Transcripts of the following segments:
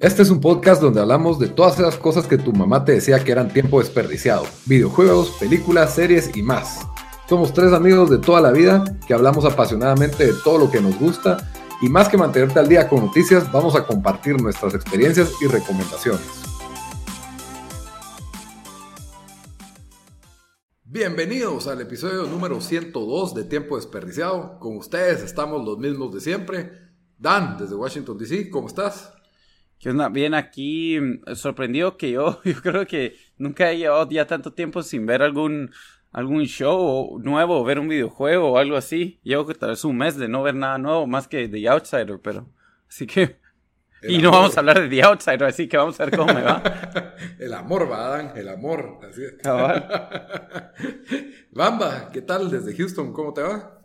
Este es un podcast donde hablamos de todas esas cosas que tu mamá te decía que eran tiempo desperdiciado. Videojuegos, películas, series y más. Somos tres amigos de toda la vida que hablamos apasionadamente de todo lo que nos gusta y más que mantenerte al día con noticias, vamos a compartir nuestras experiencias y recomendaciones. Bienvenidos al episodio número 102 de Tiempo Desperdiciado. Con ustedes estamos los mismos de siempre. Dan, desde Washington, D.C., ¿cómo estás? ¿Qué onda? Bien, aquí mm, sorprendido que yo, yo creo que nunca he llevado ya tanto tiempo sin ver algún, algún show nuevo, ver un videojuego o algo así. Llevo que tal vez un mes de no ver nada nuevo, más que The Outsider, pero... Así que... y no vamos a hablar de The Outsider, así que vamos a ver cómo me va. el amor, va, Adán, el amor. Así es. Bamba, ¿qué tal desde Houston? ¿Cómo te va?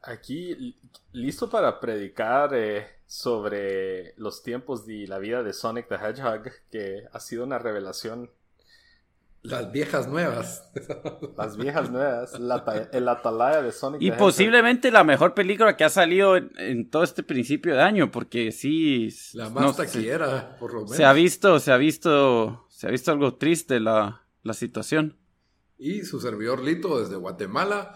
Aquí listo para predicar eh, sobre los tiempos y la vida de Sonic the Hedgehog, que ha sido una revelación. Las viejas nuevas. Las viejas nuevas. el atalaya de Sonic. Y posiblemente la mejor película que ha salido en, todo este principio de año, porque sí. La más taquillera, por lo menos. Se ha visto, se ha visto, se ha visto algo triste la, la situación. Y su servidor Lito desde Guatemala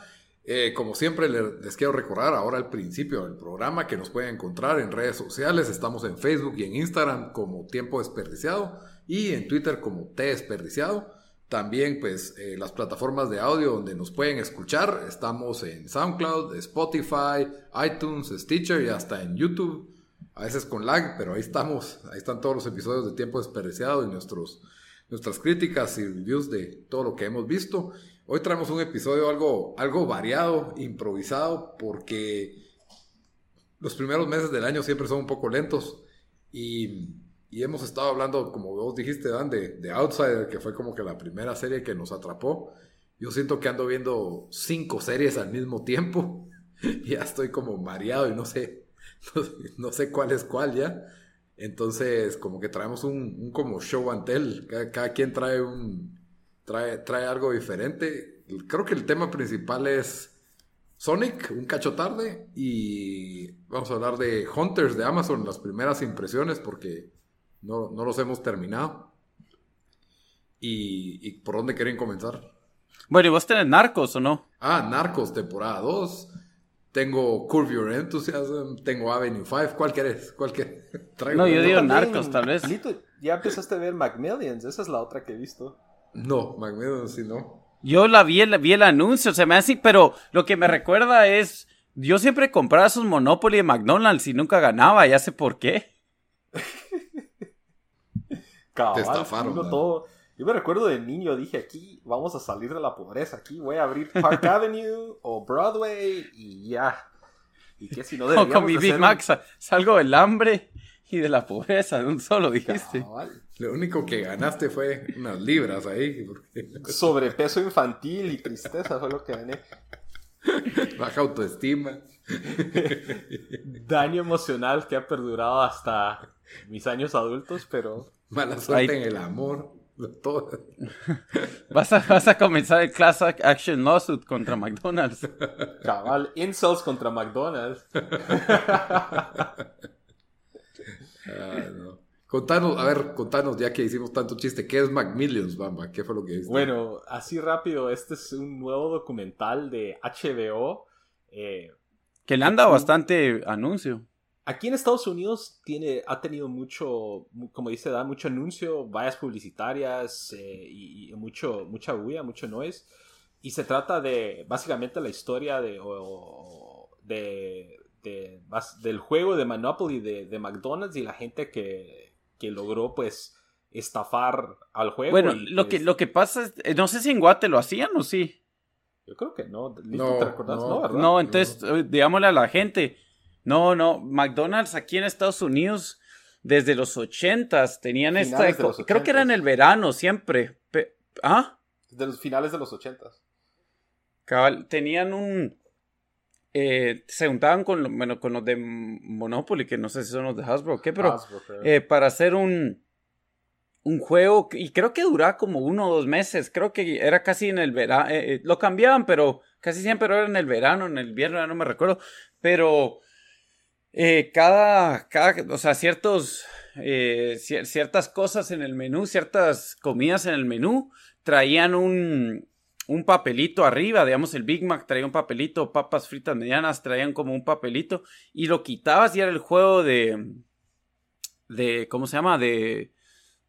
eh, como siempre les quiero recordar ahora al principio del programa que nos pueden encontrar en redes sociales. Estamos en Facebook y en Instagram como Tiempo Desperdiciado y en Twitter como T Desperdiciado. También pues eh, las plataformas de audio donde nos pueden escuchar. Estamos en SoundCloud, Spotify, iTunes, Stitcher y hasta en YouTube. A veces con lag, pero ahí estamos. Ahí están todos los episodios de Tiempo Desperdiciado y nuestros, nuestras críticas y reviews de todo lo que hemos visto. Hoy traemos un episodio algo, algo variado, improvisado, porque los primeros meses del año siempre son un poco lentos y, hemos estado hablando, como vos dijiste, Dan, de, de, Outsider, que fue como que la primera serie que nos atrapó. Yo siento que ando viendo cinco series al mismo tiempo y ya estoy como mareado y no sé, no, sé cuál es cuál ya. Entonces, como que traemos un, como show and tell. cada quien trae un, trae, algo diferente. Creo que el tema principal es Sonic, un cacho tarde, y vamos a hablar de Hunters de Amazon, las primeras impresiones, porque no, los hemos terminado. Y, por dónde quieren comenzar? Bueno, ¿y vos tenés Narcos o no? Ah, Narcos, temporada 2. Tengo Curve Your Enthusiasm, tengo Avenue 5. ¿Cuál querés? ¿Cuál no, yo digo Narcos, tal vez. ya empezaste a ver Macmillions, esa es la otra que he visto. No, Magneto sí no. Yo la vi, vi el anuncio, se me hace, pero lo que me recuerda es, yo siempre compraba esos Monopoly de McDonald's y nunca ganaba, ya sé por qué. Te estafaron. Todo. Yo me recuerdo de niño, dije aquí vamos a salir de la pobreza, aquí voy a abrir Park Avenue o Broadway y ya. Y que si no O con mi Big Max salgo del hambre y de la pobreza de un solo, dijiste. Lo único que ganaste fue unas libras ahí. Sobrepeso infantil y tristeza fue lo que gané. Baja autoestima. Daño emocional que ha perdurado hasta mis años adultos, pero... Mala suerte en el amor. Vas a, vas a comenzar el class action lawsuit contra McDonald's. Cabal, insults contra McDonald's. Contanos, a ver, contanos, ya que hicimos tanto chiste, ¿qué es Macmillions, Bamba? ¿Qué fue lo que viste? Bueno, así rápido, este es un nuevo documental de HBO. Eh, que le han dado bastante anuncio. Aquí en Estados Unidos tiene, ha tenido mucho, como dice, da mucho anuncio, vallas publicitarias eh, y, mucho, mucha bulla, mucho noise. Y se trata de básicamente la historia de, de del juego de Monopoly de, McDonald's y la gente que, logró pues estafar al juego. Bueno, lo, que, lo que pasa es, eh, no sé si en Guate lo hacían o sí. Yo creo que no. ¿Listo? ¿Te recordás? No, ¿verdad? No, entonces, eh, digámosle a la gente. No, no, McDonald's aquí en Estados Unidos desde los ochentas tenían esta... Creo que era en el verano siempre. ¿Ah? De los finales de los ochentas. Cabal, tenían un... Eh, se juntaban con, bueno, con los de Monopoly, que no sé si son los de Hasbro o qué, pero eh, para hacer un, un juego, y creo que duraba como uno o dos meses, creo que era casi en el verano, eh, lo cambiaban, pero casi siempre era en el verano, en el invierno, no me recuerdo, pero cada, cada, o sea, ciertos, ciertas cosas en el menú, ciertas comidas en el menú, traían un, un papelito arriba, digamos el Big Mac traía un papelito, papas fritas medianas traían como un papelito y lo quitabas y era el juego de de ¿cómo se llama? de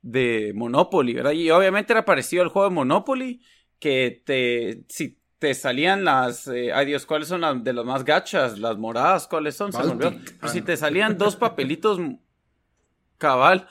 de Monopoly, ¿verdad? Y obviamente era parecido al juego de Monopoly que te si te salían las eh, ay Dios, ¿cuáles son las de las más gachas? Las moradas, ¿cuáles son? Se me olvidó. Pues si te salían dos papelitos cabal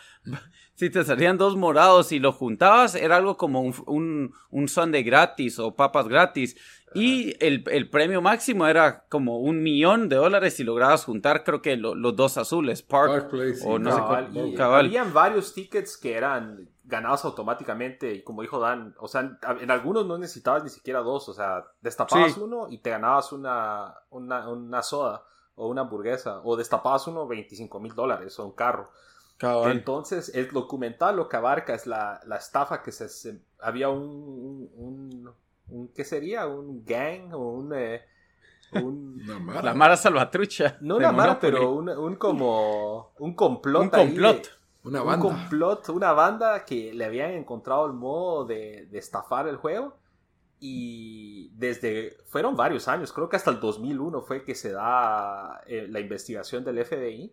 si te salían dos morados y lo juntabas, era algo como un, un, un sundae gratis o papas gratis. Y el, el, premio máximo era como un millón de dólares si lograbas juntar, creo que los dos azules, Park, o no sé cuál. Habían varios tickets que eran ganados automáticamente y como dijo Dan, o sea, en algunos no necesitabas ni siquiera dos, o sea, destapabas uno y te ganabas una, una, una soda o una hamburguesa, o destapabas uno 25 mil dólares o un carro. Entonces, el documental lo que abarca es la, la estafa que se, había un, un, un, ¿qué sería? Un gang o un... Eh, la Mara Salvatrucha. No una Mara, pero un, un, como un complot. Un complot. una banda. Un complot, una banda que le habían encontrado el modo de, de estafar el juego. Y desde, fueron varios años, creo que hasta el 2001 fue que se da eh, la investigación del FBI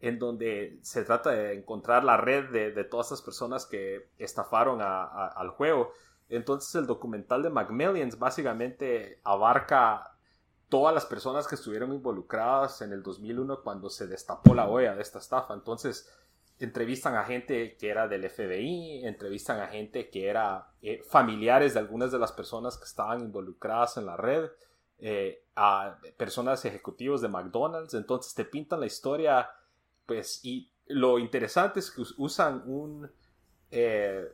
en donde se trata de encontrar la red de, todas estas personas que estafaron al juego. Entonces el documental de Macmillions básicamente abarca todas las personas que estuvieron involucradas en el 2001 cuando se destapó la olla de esta estafa. Entonces entrevistan a gente que era del FBI, entrevistan a gente que era eh, familiares de algunas de las personas que estaban involucradas en la red, eh, a personas ejecutivos de McDonald's. Entonces te pintan la historia pues, y lo interesante es que usan un, eh,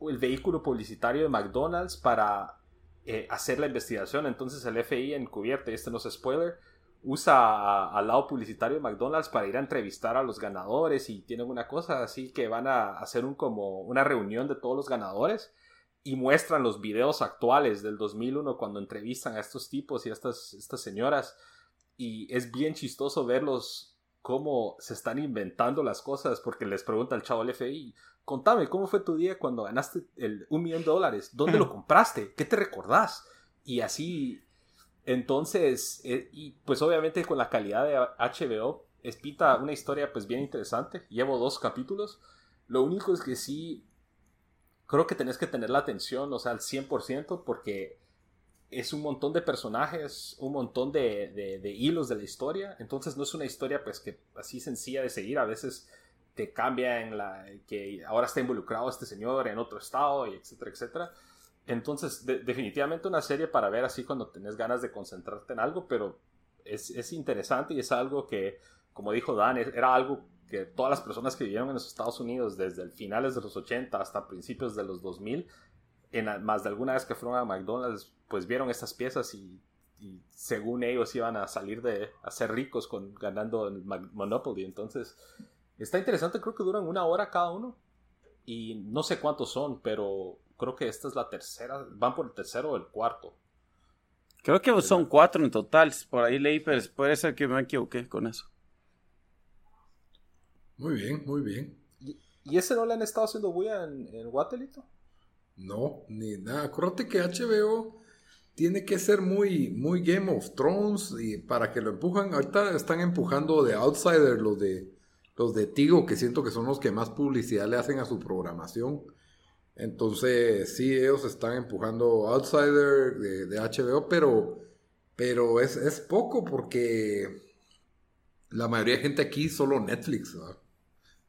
el vehículo publicitario de McDonald's para eh, hacer la investigación. Entonces el FBI encubierto, y este no es spoiler, usa al lado publicitario de McDonald's para ir a entrevistar a los ganadores y tienen una cosa así que van a hacer un, como una reunión de todos los ganadores y muestran los videos actuales del 2001 cuando entrevistan a estos tipos y a estas, estas señoras y es bien chistoso verlos cómo se están inventando las cosas porque les pregunta el chavo del FI, contame, ¿cómo fue tu día cuando ganaste el un millón de dólares? ¿Dónde lo compraste? ¿Qué te recordás? Y así, entonces, eh, y pues obviamente con la calidad de HBO, es pinta una historia pues bien interesante. Llevo dos capítulos. Lo único es que sí, creo que tenés que tener la atención, o sea, al 100% porque es un montón de personajes, un montón de, hilos de la historia. Entonces no es una historia pues que así sencilla de seguir. A veces te cambia en la que ahora está involucrado este señor en otro estado y etcétera, etcétera. Entonces definitivamente una serie para ver así cuando tenés ganas de concentrarte en algo, pero es, es interesante y es algo que, como dijo Dan, era algo que todas las personas que vivieron en los Estados Unidos desde el finales de los 80 hasta principios de los 2000 en, más de alguna vez que fueron a McDonald's, pues vieron estas piezas y, según ellos iban a salir de a ser ricos con ganando el Monopoly. Entonces, está interesante, creo que duran una hora cada uno. Y no sé cuántos son, pero creo que esta es la tercera, van por el tercero o el cuarto. Creo que son cuatro en total, por ahí leí, pero puede ser que me equivoqué con eso. Muy bien, muy bien. ¿Y, ese no le han estado haciendo bulla en, en Guatelito? No, ni nada. Acuérdate que HBO tiene que ser muy, muy Game of Thrones y para que lo empujan. Ahorita están empujando de Outsider los de los de Tigo, que siento que son los que más publicidad le hacen a su programación. Entonces, sí, ellos están empujando Outsider de, HBO, pero, pero es, es, poco porque la mayoría de gente aquí solo Netflix,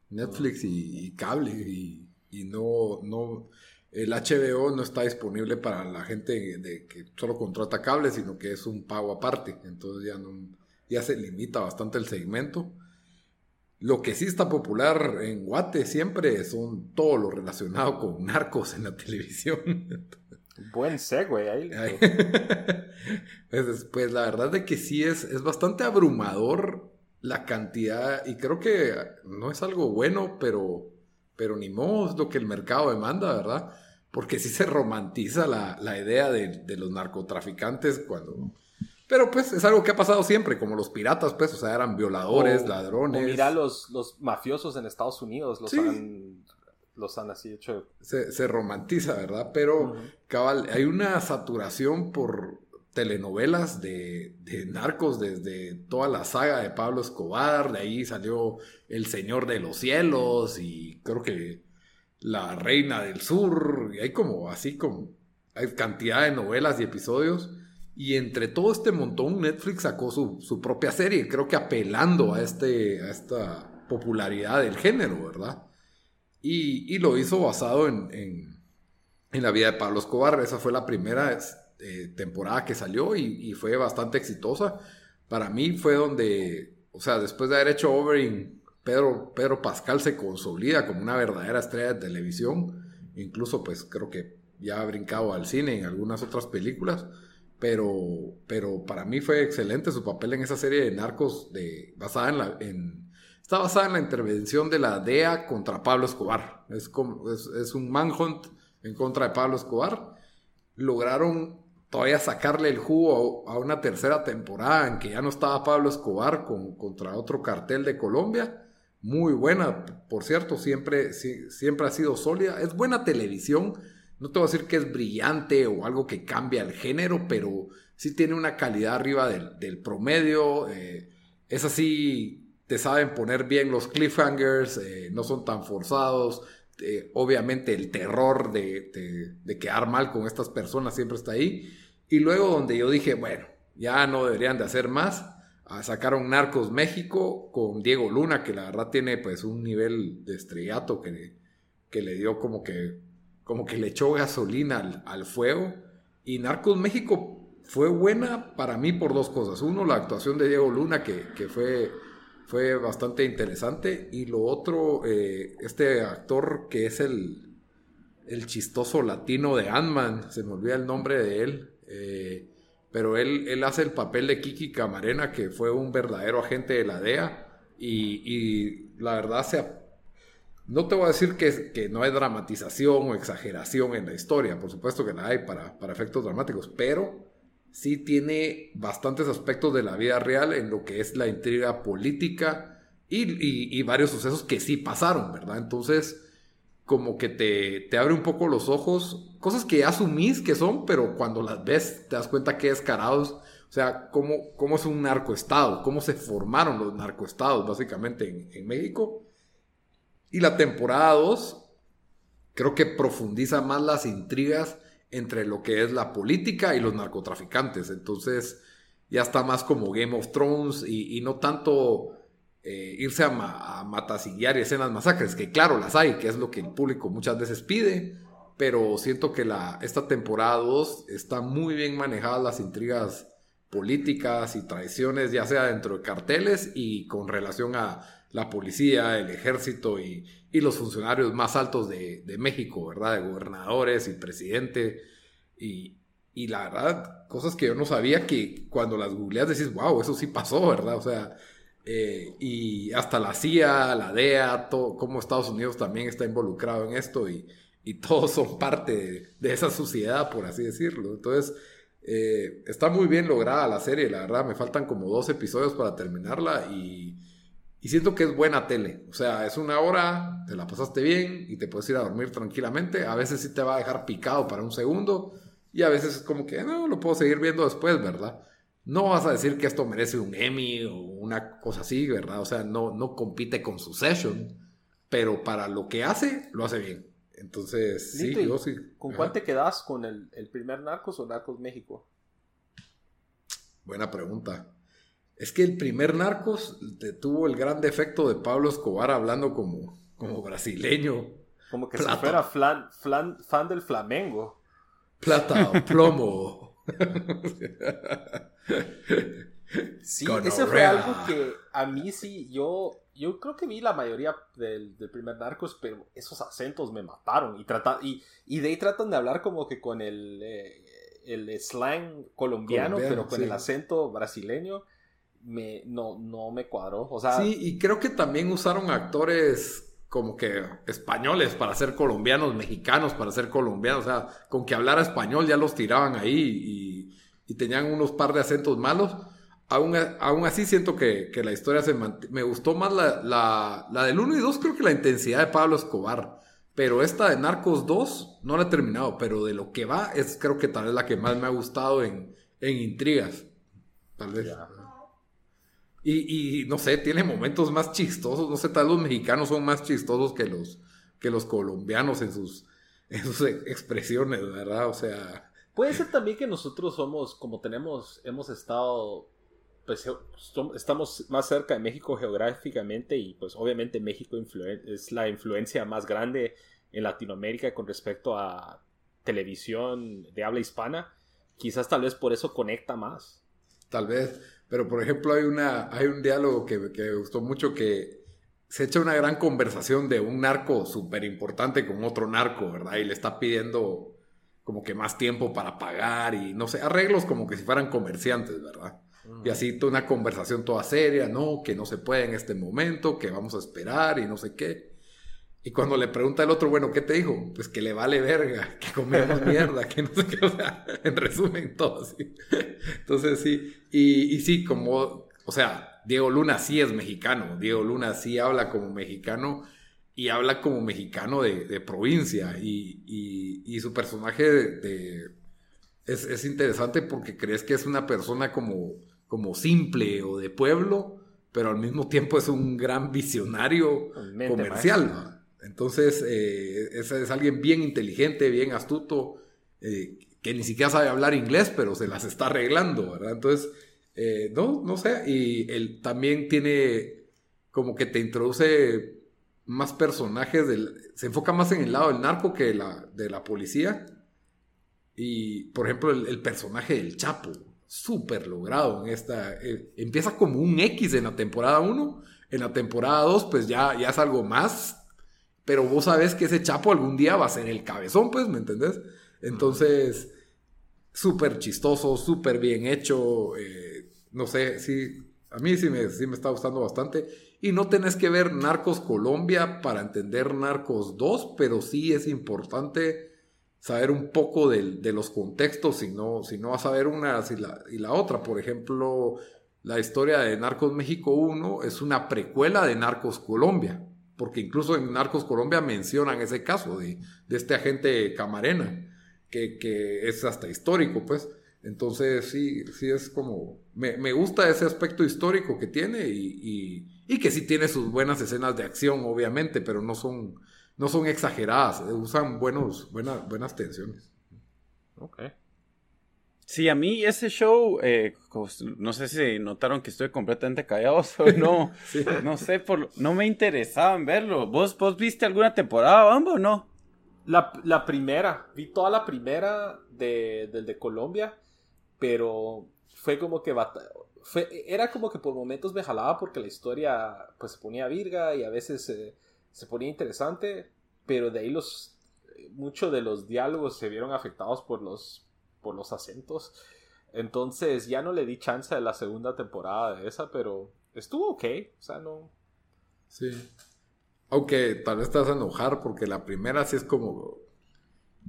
Netflix y, cable y, y no, no el HBO no está disponible para la gente de que solo contrata cables, sino que es un pago aparte. Entonces ya, no, ya se limita bastante el segmento. Lo que sí está popular en Guate siempre son todo lo relacionado con narcos en la televisión. Buen segue ahí. pues, pues, la verdad de que sí es, es bastante abrumador la cantidad y creo que no es algo bueno, pero, pero ni modo es lo que el mercado demanda, ¿verdad? Porque sí se romantiza la, la idea de, de, los narcotraficantes cuando... Pero pues es algo que ha pasado siempre, como los piratas, pues, o sea, eran violadores, ladrones. mira los, los mafiosos en Estados Unidos, los han los han así hecho. Se, romantiza, ¿verdad? Pero, cabal, hay una saturación por telenovelas de, narcos desde toda la saga de Pablo Escobar, de ahí salió El Señor de los Cielos y creo que La Reina del Sur, y hay como así como, hay cantidad de novelas y episodios. Y entre todo este montón, Netflix sacó su, su propia serie, creo que apelando a, este, a esta popularidad del género, ¿verdad? Y, lo hizo basado en, la vida de Pablo Escobar. Esa fue la primera eh, temporada que salió y, fue bastante exitosa. Para mí fue donde, o sea, después de haber hecho Overing, Pedro, Pedro Pascal se consolida como una verdadera estrella de televisión. Incluso pues creo que ya ha brincado al cine en algunas otras películas. Pero, pero para mí fue excelente su papel en esa serie de narcos de, basada en, la, Está basada en la intervención de la DEA contra Pablo Escobar. Es, es, un manhunt en contra de Pablo Escobar. Lograron todavía sacarle el jugo a, una tercera temporada en que ya no estaba Pablo Escobar con, contra otro cartel de Colombia. Muy buena, por cierto, siempre, siempre ha sido sólida. Es buena televisión. No te voy a decir que es brillante o algo que cambia el género, pero sí tiene una calidad arriba del, promedio. Eh, es así te saben poner bien los cliffhangers, eh, no son tan forzados. Eh, obviamente el terror de, de, quedar mal con estas personas siempre está ahí. Y luego donde yo dije, bueno, ya no deberían de hacer más, ah, sacaron Narcos México con Diego Luna, que la verdad tiene pues un nivel de estrellato que, que le dio como que, como que le echó gasolina al, fuego. Y Narcos México fue buena para mí por dos cosas. Uno, la actuación de Diego Luna, que, que fue fue bastante interesante. Y lo otro, eh, este actor que es el, el chistoso latino de Ant-Man, se me olvida el nombre de él, eh, pero él, él hace el papel de Kiki Camarena, que fue un verdadero agente de la DEA. Y, la verdad, se, no te voy a decir que, que, no hay dramatización o exageración en la historia, por supuesto que la hay para, para efectos dramáticos, pero sí tiene bastantes aspectos de la vida real en lo que es la intriga política y, varios sucesos que sí pasaron, ¿verdad? Entonces, como que te, te, abre un poco los ojos, cosas que asumís que son, pero cuando las ves te das cuenta que descarados, o sea, cómo, cómo es un narcoestado, cómo se formaron los narcoestados básicamente en, en México. Y la temporada 2 creo que profundiza más las intrigas entre lo que es la política y los narcotraficantes. Entonces ya está más como Game of Thrones y, no tanto eh, irse a, ma y escenas masacres, que claro las hay, que es lo que el público muchas veces pide, pero siento que la, esta temporada 2 está muy bien manejada las intrigas políticas y traiciones, ya sea dentro de carteles y con relación a la policía, el ejército y, los funcionarios más altos de, México, ¿verdad? De gobernadores y presidente. Y, la verdad, cosas que yo no sabía que cuando las googleas decís, wow, eso sí pasó, ¿verdad? O sea, eh, y hasta la CIA, la DEA, todo, como Estados Unidos también está involucrado en esto y, todos son parte de, esa sociedad, por así decirlo. Entonces, eh, está muy bien lograda la serie, la verdad, me faltan como dos episodios para terminarla y y siento que es buena tele. O sea, es una hora, te la pasaste bien y te puedes ir a dormir tranquilamente. A veces sí te va a dejar picado para un segundo. Y a veces es como que, no, lo puedo seguir viendo después, ¿verdad? No vas a decir que esto merece un Emmy o una cosa así, ¿verdad? O sea, no, no compite con su session. Pero para lo que hace, lo hace bien. Entonces, sí, yo sí. ¿Con cuál te quedas? ¿Con el, el primer Narcos o Narcos México? Buena pregunta. Es que el primer Narcos tuvo el gran defecto de Pablo Escobar hablando como, como brasileño. Como que si fuera fan del Flamengo. Plata o plomo. sí, eso fue algo que a mí sí, yo, yo creo que vi la mayoría del, primer Narcos, pero esos acentos me mataron. Y, trata, y, y de ahí tratan de hablar como que con el, eh, el slang colombiano, pero con el acento brasileño. Me, no, no me cuadró. O sea, sí, y creo que también usaron actores como que españoles para ser colombianos, mexicanos para ser colombianos, o sea, con que hablara español ya los tiraban ahí y, tenían unos par de acentos malos. Aún, aún así siento que, la historia se Me gustó más la, la, la del 1 y 2, creo que la intensidad de Pablo Escobar. Pero esta de Narcos 2 no la he terminado, pero de lo que va es creo que tal vez la que más me ha gustado en, en intrigas. Tal vez. Y, no sé, tiene momentos más chistosos. No sé, tal los mexicanos son más chistosos que los, que los colombianos en sus, en sus expresiones, ¿verdad? O sea. Puede ser también que nosotros somos, como tenemos, hemos estado, pues estamos más cerca de México geográficamente y pues obviamente México es la influencia más grande en Latinoamérica con respecto a televisión de habla hispana. Quizás tal vez por eso conecta más. Tal vez. Pero, por ejemplo, hay, una, hay un diálogo que, me gustó mucho que se echa una gran conversación de un narco súper importante con otro narco, ¿verdad? Y le está pidiendo como que más tiempo para pagar y no sé, arreglos como que si fueran comerciantes, ¿verdad? Y así toda una conversación toda seria, no, que no se puede en este momento, que vamos a esperar y no sé qué. Y cuando le pregunta el otro, bueno, ¿qué te dijo? Pues que le vale verga, que comemos mierda, que no sé qué, o sea, en resumen, todo así. Entonces sí, y, y sí, como, o sea, Diego Luna sí es mexicano, Diego Luna sí habla como mexicano y habla como mexicano de, provincia y, y, su personaje de, es, es, interesante porque crees que es una persona como, como simple o de pueblo, pero al mismo tiempo es un gran visionario comercial. Entonces, eh, es, alguien bien inteligente, bien astuto, eh, que ni siquiera sabe hablar inglés, pero se las está arreglando, ¿verdad? Entonces, eh, no, no sé, y él también tiene como que te introduce más personajes, del, se enfoca más en el lado del narco que la, de la policía. Y, por ejemplo, el, personaje del Chapo, súper logrado en esta, empieza como un X en la temporada 1, en la temporada 2 pues ya, ya es algo más pero vos sabes que ese Chapo algún día va a ser el cabezón, pues, ¿me entendés? Entonces, súper chistoso, súper bien hecho, eh, no sé, sí, a mí sí me, sí me está gustando bastante. Y no tenés que ver Narcos Colombia para entender Narcos 2, pero sí es importante saber un poco de, de los contextos, si no, si a ver una y la, y la otra. Por ejemplo, la historia de Narcos México 1 es una precuela de Narcos Colombia porque incluso en Narcos Colombia mencionan ese caso de, este agente Camarena, que, es hasta histórico, pues. Entonces, sí, sí es como. Me, gusta ese aspecto histórico que tiene y, que sí tiene sus buenas escenas de acción, obviamente, pero no son, no son exageradas, usan buenos, buenas, buenas tensiones. Ok. Sí, a mí ese show, eh, no sé si notaron que estoy completamente callado o no, no sé, por, no me interesaba en verlo. ¿Vos, ¿Vos viste alguna temporada, o no? La, primera, vi toda la primera de, del de Colombia, pero fue como que fue, era como que por momentos me jalaba porque la historia pues se ponía virga y a veces se ponía interesante, pero de ahí los, muchos de los diálogos se vieron afectados por los por los acentos. Entonces ya no le di chance a la segunda temporada de esa, pero estuvo ok. O sea, no. Sí. Aunque tal vez te vas a enojar porque la primera sí es como.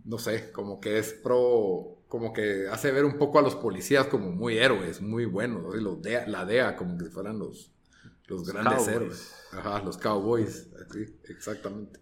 No sé, como que es pro. Como que hace ver un poco a los policías como muy héroes, muy buenos. Los la DEA como que fueran los, los grandes héroes. Ajá, los cowboys. Así, exactamente.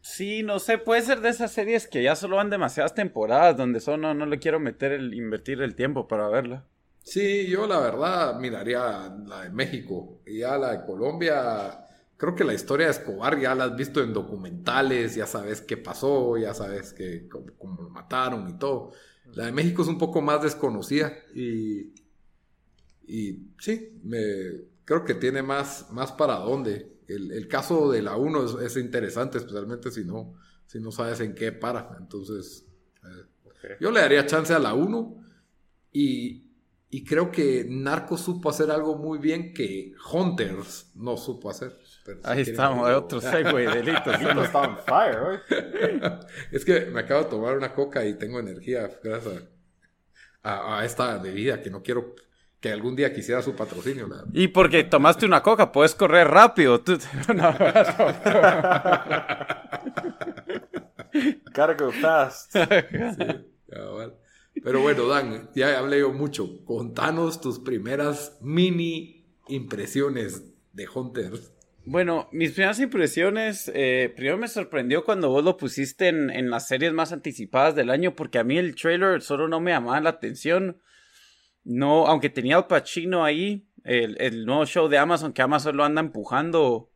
Sí, no sé, puede ser de esas series que ya solo van demasiadas temporadas donde solo no, le quiero meter el invertir el tiempo para verla. Sí, yo la verdad miraría la de México y ya la de Colombia. Creo que la historia de Escobar ya la has visto en documentales, ya sabes qué pasó, ya sabes que cómo, lo mataron y todo. La de México es un poco más desconocida y, y sí, me, creo que tiene más, más para dónde el, caso de la 1 es, interesante, especialmente si no, si no sabes en qué para. Entonces, eh, yo le daría chance a la 1 y, y creo que Narco supo hacer algo muy bien que Hunters no supo hacer. Ahí estamos, otro segue, delito. está on fire, Es que me acabo de tomar una coca y tengo energía gracias a, a esta bebida que no quiero que algún día quisiera su patrocinio. Y porque tomaste una coca, puedes correr rápido. Cargo fast. Pero bueno, Dan, ya hablé yo mucho. Contanos tus primeras mini impresiones de Hunters. Bueno, mis primeras impresiones, eh, primero me sorprendió cuando vos lo pusiste en, en, las series más anticipadas del año, porque a mí el trailer solo no me llamaba la atención. No, aunque tenía Al Pacino ahí, el, nuevo show de Amazon, que Amazon lo anda empujando,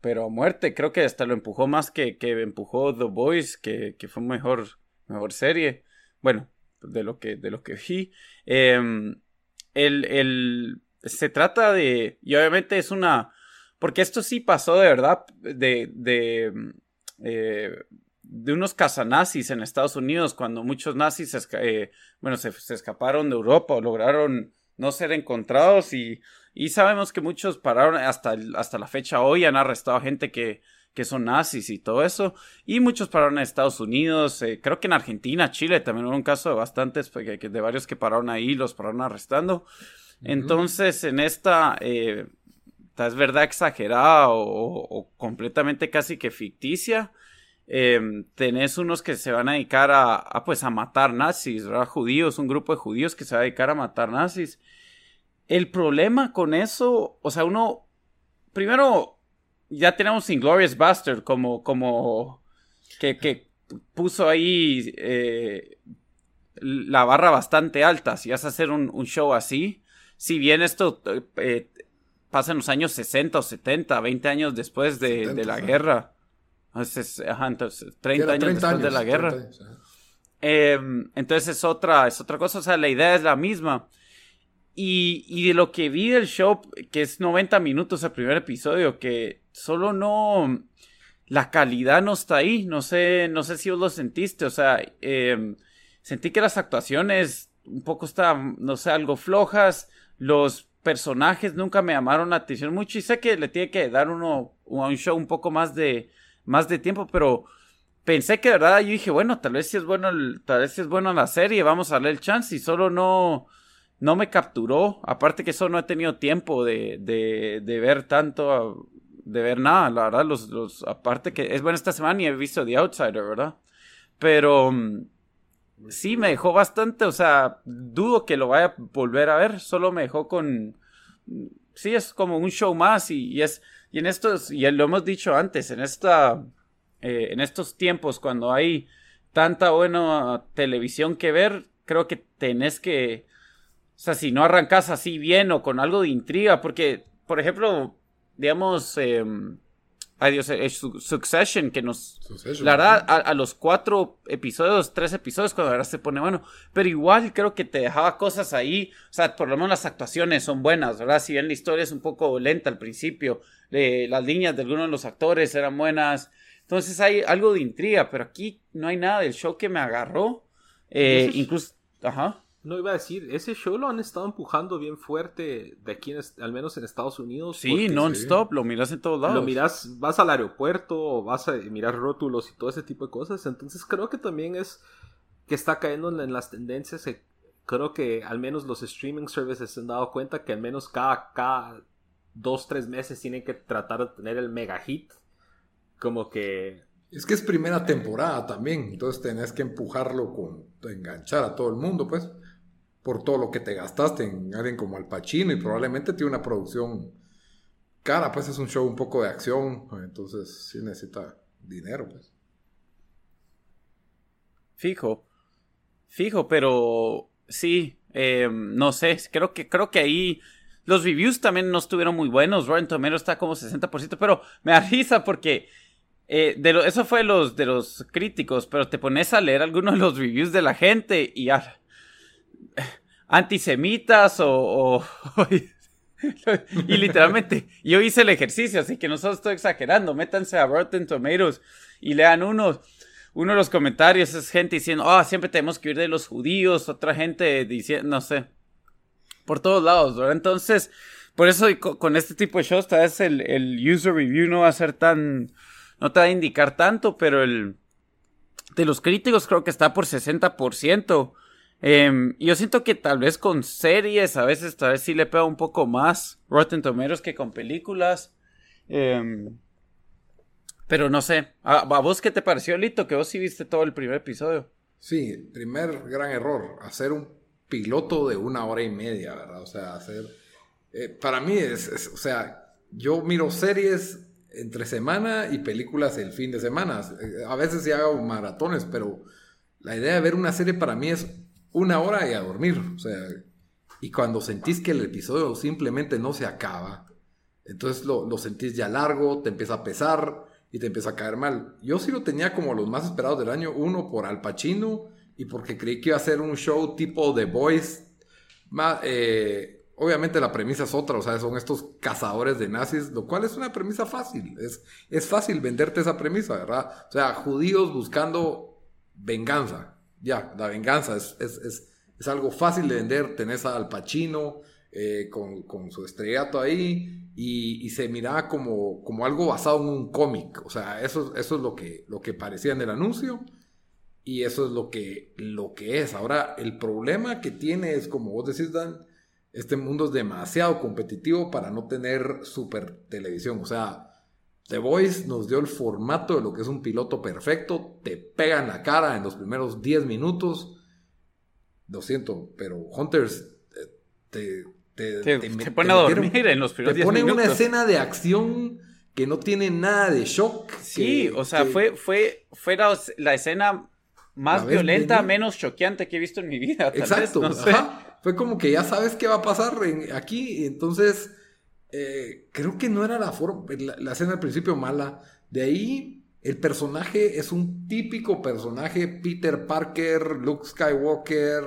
pero a muerte, creo que hasta lo empujó más que, que empujó The Boys, que, que fue mejor, mejor serie. Bueno, de lo que, de lo que vi. Em, el, el, se trata de, y obviamente es una, porque esto sí pasó de verdad, de, de, eh, de unos cazanazis en Estados Unidos, cuando muchos nazis eh, bueno, se, escaparon de Europa o lograron no ser encontrados y, y sabemos que muchos pararon hasta, hasta la fecha hoy han arrestado gente que, que son nazis y todo eso. Y muchos pararon en Estados Unidos, eh, creo que en Argentina, Chile también hubo un caso de bastantes, pues, de varios que pararon ahí, los pararon arrestando. Entonces, en esta, eh, es verdad exagerada o, completamente casi que ficticia, Em, tenés unos que se van a dedicar a, pues a matar nazis, ¿verdad? Judíos, un grupo de judíos que se va a dedicar a matar nazis. El problema con eso, o sea, uno, primero, ya tenemos Inglorious Bastard como, como, que, que puso ahí eh, la barra bastante alta, si vas a hacer un, show así, si bien esto eh, pasa en los años 60 o 70, 20 años después de, de la guerra entonces, ajá, entonces 30 años después de la guerra. Em, entonces es otra, es otra cosa, o sea, la idea es la misma. Y, y, de lo que vi del show, que es 90 minutos el primer episodio, que solo no... La calidad no está ahí, no sé, no sé si vos lo sentiste, o sea, em, sentí que las actuaciones un poco estaban, no sé, algo flojas, los personajes nunca me llamaron la atención mucho y sé que le tiene que dar uno a un show un poco más de, más de tiempo, pero pensé que de verdad yo dije, bueno, tal vez si es bueno, tal vez si es bueno la serie, vamos a darle el chance y solo no, no me capturó. Aparte que solo no he tenido tiempo de, de, de ver tanto, de ver nada, la verdad, los, los, aparte que es bueno esta semana y he visto The Outsider, ¿verdad? Pero mm, sí me dejó bastante, o sea, dudo que lo vaya a volver a ver, solo me dejó con, sí, es como un show más y es y en estos, y lo hemos dicho antes, en esta, eh, en estos tiempos cuando hay tanta buena televisión que ver, creo que tenés que, o sea, si no arrancas así bien o con algo de intriga, porque, por ejemplo, digamos, eh, Ay Dios, es Succession, que nos... la verdad, a, los cuatro episodios, tres episodios, cuando ahora se pone bueno. Pero igual creo que te dejaba cosas ahí. O sea, por lo menos las actuaciones son buenas, ¿verdad? Si bien la historia es un poco lenta al principio, las líneas de algunos de los actores eran buenas. Entonces hay algo de intriga, pero aquí no hay nada del show que me agarró. Eh, incluso... Ajá. No iba a decir, ese show lo han estado empujando bien fuerte de aquí, al menos en Estados Unidos. Sí, non-stop, lo miras en todos lados. Lo miras, vas al aeropuerto, vas a mirar rótulos y todo ese tipo de cosas. Entonces creo que también es que está cayendo en, las tendencias. creo que al menos los streaming services se han dado cuenta que al menos cada, cada dos, tres meses tienen que tratar de tener el mega hit. Como que es que es primera temporada también, entonces tenés que empujarlo con enganchar a todo el mundo, pues por todo lo que te gastaste en alguien como Al Pacino y probablemente tiene una producción cara, pues es un show un poco de acción, entonces sí necesita dinero, pues. Fijo, fijo, pero sí, em, no sé, creo que, creo que ahí los reviews también no estuvieron muy buenos, Rotten Tomatoes está como 60%, pero me da risa porque eh, eso fue los de los críticos, pero te pones a leer algunos de los reviews de la gente y ya antisemitas o, y literalmente, yo hice el ejercicio, así que no solo estoy exagerando. Métanse a Rotten Tomatoes y lean unos. Uno de los comentarios es gente diciendo, ah, siempre tenemos que ir de los judíos. Otra gente diciendo, no sé. Por todos lados, ¿verdad? Entonces, por eso con este tipo de shows, tal vez el, el user review no va a ser tan. No te va a indicar tanto, pero el. De los críticos creo que está por 60%. Eh, yo siento que tal vez con series a veces tal vez sí le pega un poco más Rotten Tomatoes que con películas. Eh, pero no sé. ¿A, vos qué te pareció, Lito? Que vos sí viste todo el primer episodio. Sí, primer gran error. Hacer un piloto de una hora y media, ¿verdad? O sea, hacer... Eh, para mí es, o sea, yo miro series entre semana y películas el fin de semana. Eh, a veces sí hago maratones, pero la idea de ver una serie para mí es una hora y a dormir. O sea, y cuando sentís que el episodio simplemente no se acaba, entonces lo, lo sentís ya largo, te empieza a pesar y te empieza a caer mal. Yo sí lo tenía como los más esperados del año, uno por Al Pacino y porque creí que iba a ser un show tipo The Voice. Eh, obviamente la premisa es otra, o sea, son estos cazadores de nazis, lo cual es una premisa fácil. Es, es fácil venderte esa premisa, ¿verdad? O sea, judíos buscando venganza. Ya, la venganza es, es, es, algo fácil de vender. Tenés a Al Pacino eh, con, con, su estrellato ahí y, y, se miraba como, como algo basado en un cómic. O sea, eso, eso es lo que, lo que parecía en el anuncio y eso es lo que, lo que es. Ahora, el problema que tiene es, como vos decís, Dan, este mundo es demasiado competitivo para no tener super televisión. O sea, The Voice nos dio el formato de lo que es un piloto perfecto, te pega en la cara en los primeros 10 minutos. Lo siento, pero Hunters eh, te, te, pone a dormir en los primeros 10 minutos. Te pone una escena de acción que no tiene nada de shock. Sí, o sea, fue, fue, fue la, escena más violenta, menos choqueante que he visto en mi vida. Exacto. Fue como que ya sabes qué va a pasar aquí, entonces eh, creo que no era la, forma, la, escena al principio mala. De ahí, el personaje es un típico personaje, Peter Parker, Luke Skywalker.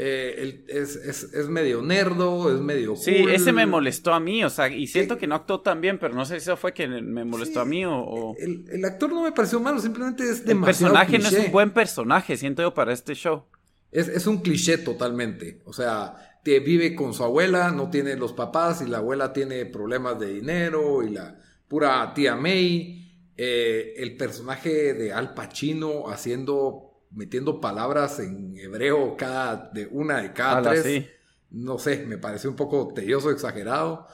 Eh, es, medio nerdo, es medio Sí, ese me molestó a mí, o sea, y siento que no actuó tan bien, pero no sé si eso fue que me molestó a mí o... El, actor no me pareció malo, simplemente es demasiado El personaje no es un buen personaje, siento yo, para este show. Es, es un cliché totalmente, o sea, vive con su abuela, no tiene los papás y la abuela tiene problemas de dinero y la pura tía May. Eh, el personaje de Al Pacino haciendo, metiendo palabras en hebreo cada, de una de cada tres. No sé, me parece un poco tedioso, exagerado.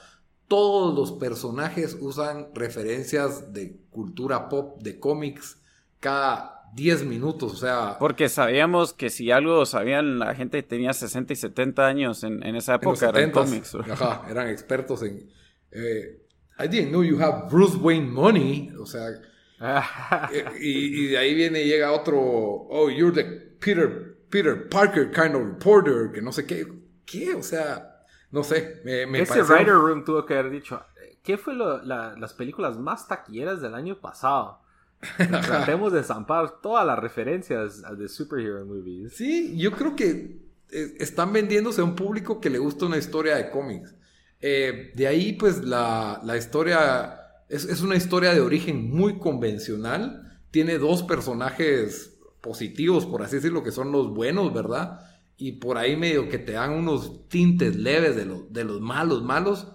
Todos los personajes usan referencias de cultura pop, de cómics, cada 10 minutos, o sea... Porque sabíamos que si algo sabían, la gente tenía 60 y 70 años en, esa época, eran cómics. Ajá, eran expertos en... Eh, I didn't know you have Bruce Wayne money, o sea... Eh, y, de ahí viene y llega otro, oh, you're the Peter, Peter Parker kind of reporter, que no sé qué, ¿qué? O sea, no sé, me, me Ese Writer Room tuvo que haber dicho, ¿qué fue las películas más taquilleras del año pasado? Tratemos de zampar todas las referencias de superhero movies. Sí, yo creo que eh, están vendiéndose a un público que le gusta una historia de cómics. Eh, de ahí, pues, la, historia es, es, una historia de origen muy convencional. Tiene dos personajes positivos, por así decirlo, que son los buenos, ¿verdad? Y por ahí medio que te dan unos tintes leves de, de los malos, malos.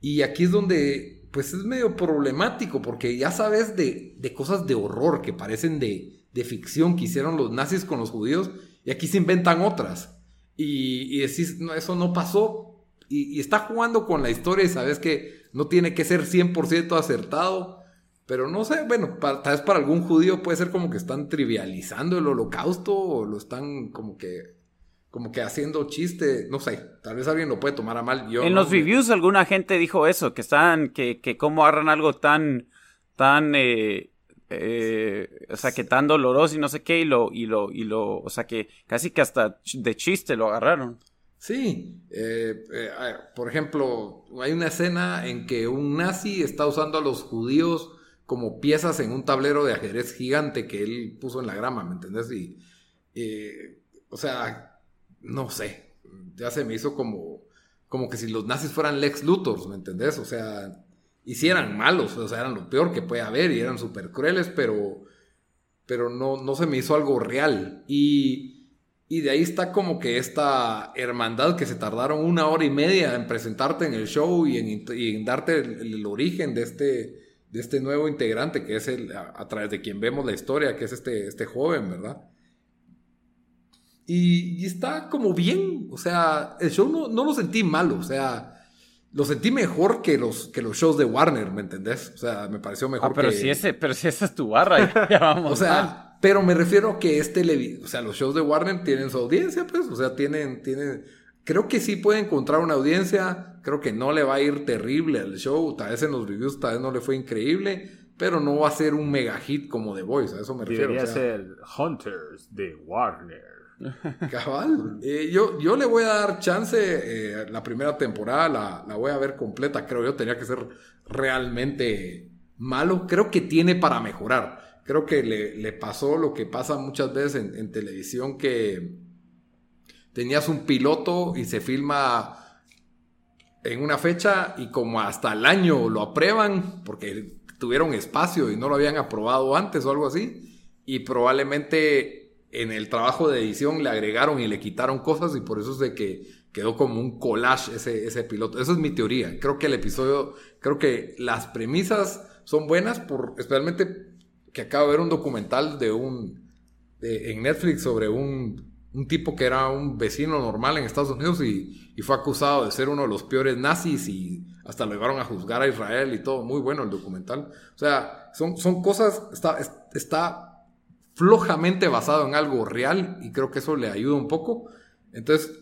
Y aquí es donde pues es medio problemático porque ya sabes de, cosas de horror que parecen de, ficción que hicieron los nazis con los judíos y aquí se inventan otras. Y, decís, no, eso no pasó. Y, está jugando con la historia y sabes que no tiene que ser 100% acertado. Pero no sé, bueno, tal vez para algún judío puede ser como que están trivializando el holocausto o lo están como que como que haciendo chiste, no sé, tal vez alguien lo puede tomar a mal. Yo en los reviews alguna gente dijo eso, que están, que, que cómo agarran algo tan, tan, eh, eh, o sea, que tan doloroso y no sé qué, y lo, y lo, y lo, o sea, que casi que hasta de chiste lo agarraron. Sí, eh, por ejemplo, hay una escena en que un nazi está usando a los judíos como piezas en un tablero de ajedrez gigante que él puso en la grama, ¿me entendés? Y, o sea, no sé, ya se me hizo como, como que si los nazis fueran Lex Luthor, ¿me entendés? O sea, hicieran malos, o sea, eran lo peor que puede haber y eran súper crueles, pero, pero no, no se me hizo algo real. Y, y de ahí está como que esta hermandad que se tardaron una hora y media en presentarte en el show y en, darte el, origen de este, de este nuevo integrante, que es el, a, través de quien vemos la historia, que es este, este joven, ¿verdad? Y, está como bien, o sea, el show no, no lo sentí malo, o sea, lo sentí mejor que los, que los shows de Warner, ¿me entendés? O sea, me pareció mejor ah, pero Si ese, pero si esa es tu barra, ya, vamos. o sea, pero me refiero a que este, o sea, los shows de Warner tienen su audiencia, pues, o sea, tienen, tienen, creo que sí puede encontrar una audiencia, creo que no le va a ir terrible al show, tal vez en los reviews tal vez no le fue increíble, pero no va a ser un mega hit como The Voice, a eso me refiero. Debería ser Hunters de Warner. Cabal. Eh, yo, yo le voy a dar chance. Eh, la primera temporada la, voy a ver completa. Creo yo tenía que ser realmente malo. Creo que tiene para mejorar. Creo que le, pasó lo que pasa muchas veces en, televisión que tenías un piloto y se filma en una fecha y como hasta el año lo aprueban porque tuvieron espacio y no lo habían aprobado antes o algo así. Y probablemente en el trabajo de edición le agregaron y le quitaron cosas y por eso es de que quedó como un collage ese, ese piloto. Esa es mi teoría. Creo que el episodio, creo que las premisas son buenas, por, especialmente que acabo de ver un documental de un, en Netflix sobre un, un, tipo que era un vecino normal en Estados Unidos y, y, fue acusado de ser uno de los peores nazis y hasta lo llevaron a juzgar a Israel y todo. Muy bueno el documental. O sea, son, son cosas, está, está flojamente basado en algo real y creo que eso le ayuda un poco. Entonces,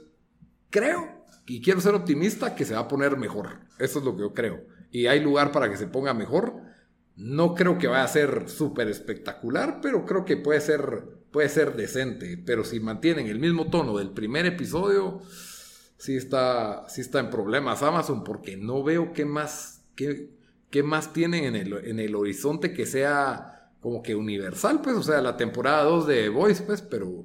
creo y quiero ser optimista que se va a poner mejor. Eso es lo que yo creo. Y hay lugar para que se ponga mejor. No creo que vaya a ser súper espectacular, pero creo que puede ser, puede ser decente. Pero si mantienen el mismo tono del primer episodio, sí está, sí está en problemas Amazon, porque no veo qué más, qué, qué más tienen en el, en el horizonte que sea como que universal, pues, o sea, la temporada 2 de Voice, pues, pero,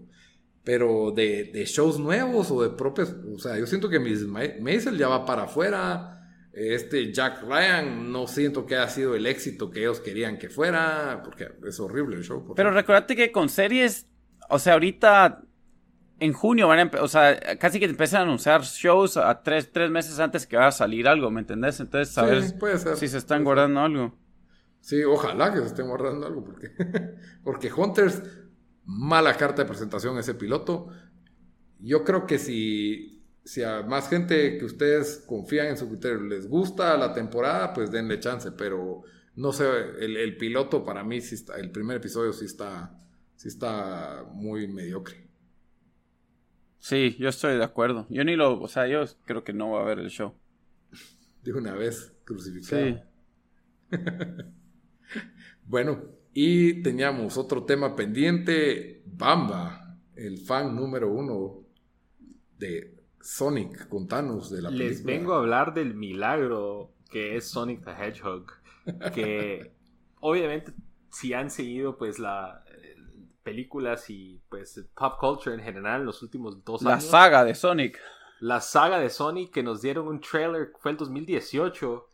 pero de, de, shows nuevos o de propios, o sea, yo siento que Miss Maisel ya va para afuera, este Jack Ryan no siento que haya sido el éxito que ellos querían que fuera, porque es horrible el show. Pero recordate que con series, o sea, ahorita en junio van a o sea, casi que empiezan a anunciar shows a tres, tres meses antes que va a salir algo, ¿me entendés? Entonces, saber si se están guardando algo. Sí, ojalá que se estén guardando algo, porque, porque Hunters, mala carta de presentación ese piloto. Yo creo que si, si a más gente que ustedes confían en su criterio les gusta la temporada, pues denle chance, pero no sé, el, piloto para mí, sí está, el primer episodio sí está, sí está muy mediocre. Sí, yo estoy de acuerdo. Yo ni lo, o sea, yo creo que no va a ver el show. De una vez, crucificado. Sí. Bueno, y teníamos otro tema pendiente, Bamba, el fan número uno de Sonic. Contanos de la película. Les vengo a hablar del milagro que es Sonic the Hedgehog, que obviamente si han seguido pues la eh, películas y pues pop culture en general en los últimos dos años. La saga de Sonic. La saga de Sonic que nos dieron un trailer, fue el 2018,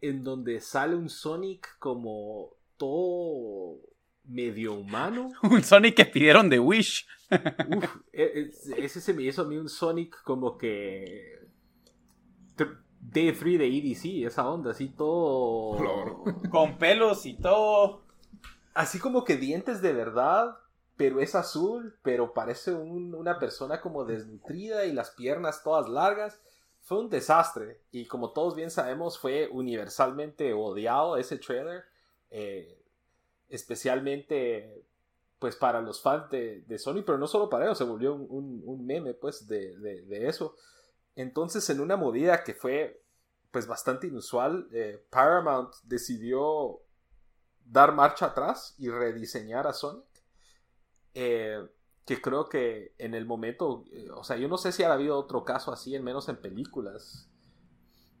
en donde sale un Sonic como todo medio humano. un Sonic que pidieron de Wish. Uf, e, e, ese se me hizo a mí un Sonic como que. D3 de EDC, esa onda, así todo. Con pelos y todo. Así como que dientes de verdad, pero es azul, pero parece una persona como desnutrida y las piernas todas largas. Fue un desastre. Y como todos bien sabemos, fue universalmente odiado ese trailer. Eh, especialmente pues para los fans de, Sony, pero no solo para ellos, se volvió un, meme pues de, eso. Entonces en una movida que fue pues bastante inusual, eh, Paramount decidió dar marcha atrás y rediseñar a Sonic. Eh, que creo que en el momento, o sea, yo no sé si ha habido otro caso así, en menos en películas.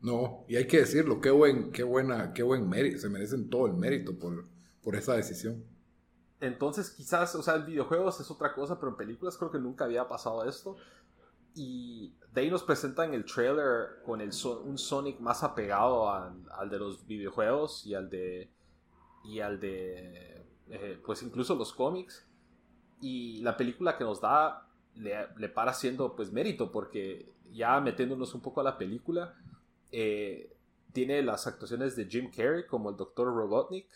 No, y hay que decirlo, qué buen, qué buena, qué buen mérito, se merecen todo el mérito por, por esa decisión. Entonces, quizás, o sea, en videojuegos es otra cosa, pero en películas creo que nunca había pasado esto. Y de ahí nos presentan el trailer con el un Sonic más apegado al, de los videojuegos y al de. Y al de. Eh, pues incluso los cómics. Y la película que nos da le, para siendo pues mérito porque ya metiéndonos un poco a la película. Eh, tiene las actuaciones de Jim Carrey como el Dr. Robotnik,